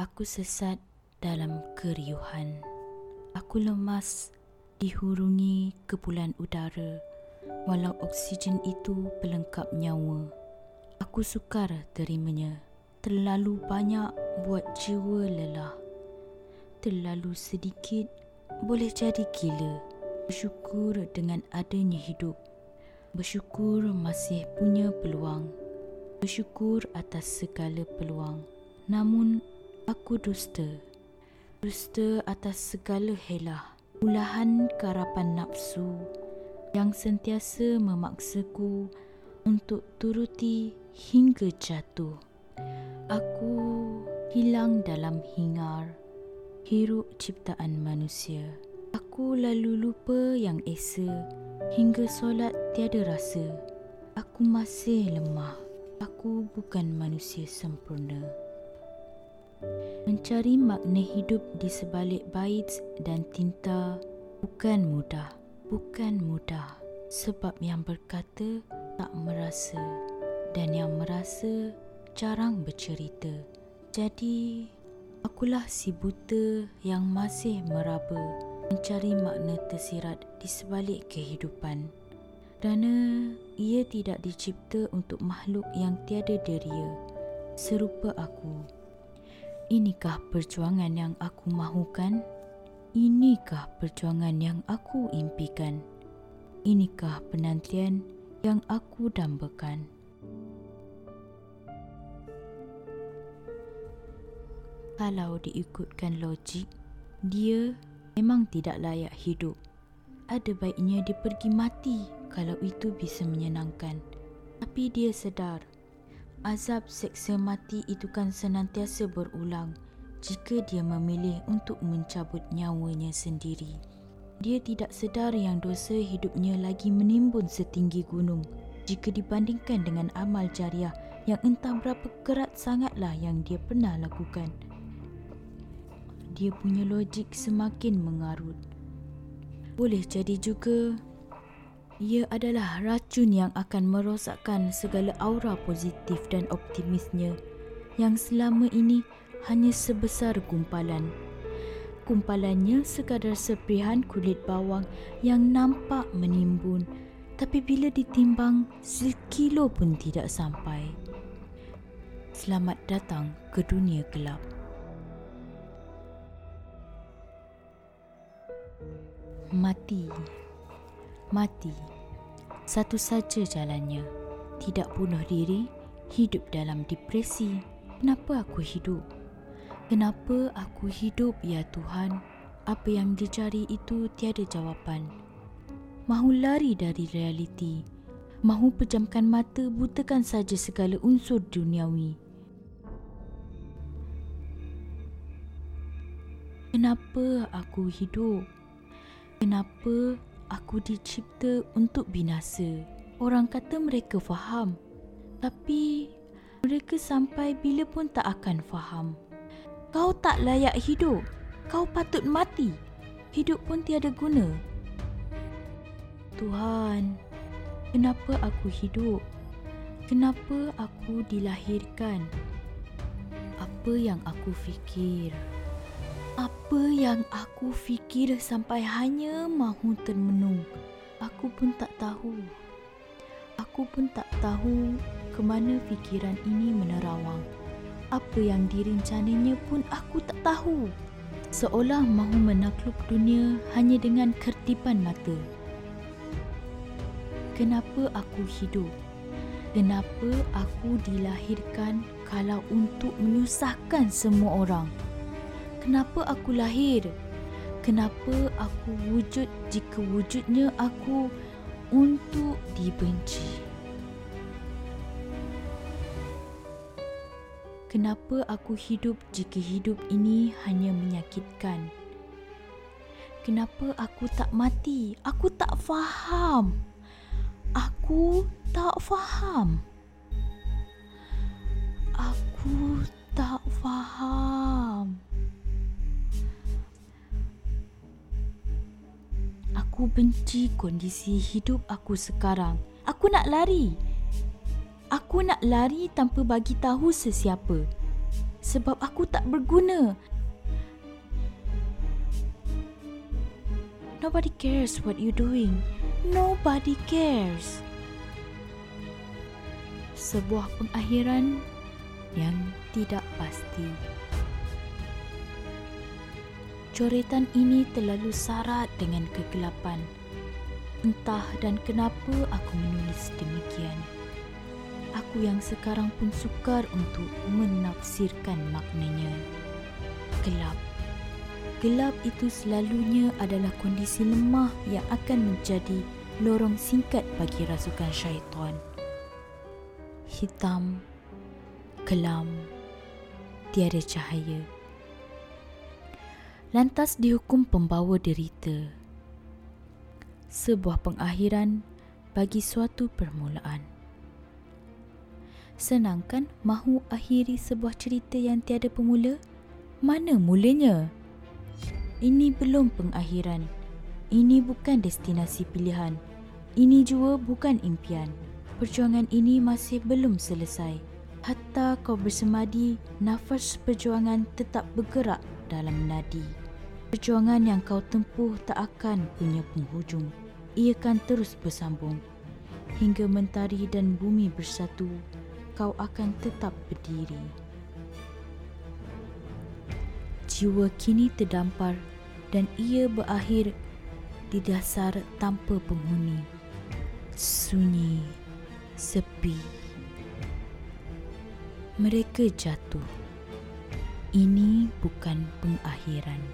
Aku sesat dalam keriuhan. Aku lemas dihurungi kepulan udara walau oksigen itu pelengkap nyawa. Aku sukar terimanya. Terlalu banyak buat jiwa lelah. Terlalu sedikit boleh jadi gila. Bersyukur dengan adanya hidup. Bersyukur masih punya peluang. Bersyukur atas segala peluang. Namun aku dusta. Dusta atas segala helah. Ulahan karapan nafsu yang sentiasa memaksaku untuk turuti hingga jatuh. Aku hilang dalam hingar, hiruk ciptaan manusia. Aku lalu lupa yang esa hingga solat tiada rasa. Aku masih lemah. Aku bukan manusia sempurna. Mencari makna hidup di sebalik bait dan tinta bukan mudah. Bukan mudah sebab yang berkata tak merasa dan yang merasa jarang bercerita. Jadi, akulah si buta yang masih meraba mencari makna tersirat di sebalik kehidupan. Kerana ia tidak dicipta untuk makhluk yang tiada deria serupa aku. Inikah perjuangan yang aku mahukan? Inikah perjuangan yang aku impikan? Inikah penantian yang aku dambakan? Kalau diikutkan logik, dia memang tidak layak hidup. Ada baiknya dia pergi mati kalau itu bisa menyenangkan. Tapi dia sedar Azab seksa mati itu kan senantiasa berulang jika dia memilih untuk mencabut nyawanya sendiri. Dia tidak sedar yang dosa hidupnya lagi menimbun setinggi gunung jika dibandingkan dengan amal jariah yang entah berapa kerat sangatlah yang dia pernah lakukan. Dia punya logik semakin mengarut. Boleh jadi juga ia adalah racun yang akan merosakkan segala aura positif dan optimisnya yang selama ini hanya sebesar gumpalan. Gumpalannya sekadar serpihan kulit bawang yang nampak menimbun tapi bila ditimbang sekilo pun tidak sampai. Selamat datang ke dunia gelap. Mati. Mati satu saja jalannya. Tidak bunuh diri, hidup dalam depresi. Kenapa aku hidup? Kenapa aku hidup, ya Tuhan? Apa yang dicari itu tiada jawapan. Mahu lari dari realiti. Mahu pejamkan mata, butakan saja segala unsur duniawi. Kenapa aku hidup? Kenapa aku dicipta untuk binasa. Orang kata mereka faham. Tapi mereka sampai bila pun tak akan faham. Kau tak layak hidup. Kau patut mati. Hidup pun tiada guna. Tuhan, kenapa aku hidup? Kenapa aku dilahirkan? Apa yang aku fikir? Apa yang aku fikir sampai hanya mahu termenung, aku pun tak tahu. Aku pun tak tahu ke mana fikiran ini menerawang. Apa yang direncananya pun aku tak tahu. Seolah mahu menakluk dunia hanya dengan kertipan mata. Kenapa aku hidup? Kenapa aku dilahirkan kalau untuk menyusahkan semua orang? Kenapa aku lahir? Kenapa aku wujud jika wujudnya aku untuk dibenci? Kenapa aku hidup jika hidup ini hanya menyakitkan? Kenapa aku tak mati? Aku tak faham. Aku tak faham. Aku Aku benci kondisi hidup aku sekarang. Aku nak lari. Aku nak lari tanpa bagi tahu sesiapa. sebab aku tak berguna. Nobody cares what you're doing. Nobody cares. Sebuah pengakhiran yang tidak pasti. Coretan ini terlalu syarat dengan kegelapan. Entah dan kenapa aku menulis demikian. Aku yang sekarang pun sukar untuk menafsirkan maknanya. Gelap. Gelap itu selalunya adalah kondisi lemah yang akan menjadi lorong singkat bagi rasukan syaitan. Hitam, kelam, tiada cahaya. Lantas dihukum pembawa derita. Sebuah pengakhiran bagi suatu permulaan. Senangkan mahu akhiri sebuah cerita yang tiada pemula? Mana mulanya? Ini belum pengakhiran. Ini bukan destinasi pilihan. Ini juga bukan impian. Perjuangan ini masih belum selesai. Hatta kau bersemadi, nafas perjuangan tetap bergerak dalam nadi. Perjuangan yang kau tempuh tak akan punya penghujung. Ia akan terus bersambung. Hingga mentari dan bumi bersatu, kau akan tetap berdiri jiwa kini terdampar dan ia berakhir di dasar tanpa penghuni. Sunyi, sepi. Mereka jatuh. Ini bukan pengakhiran.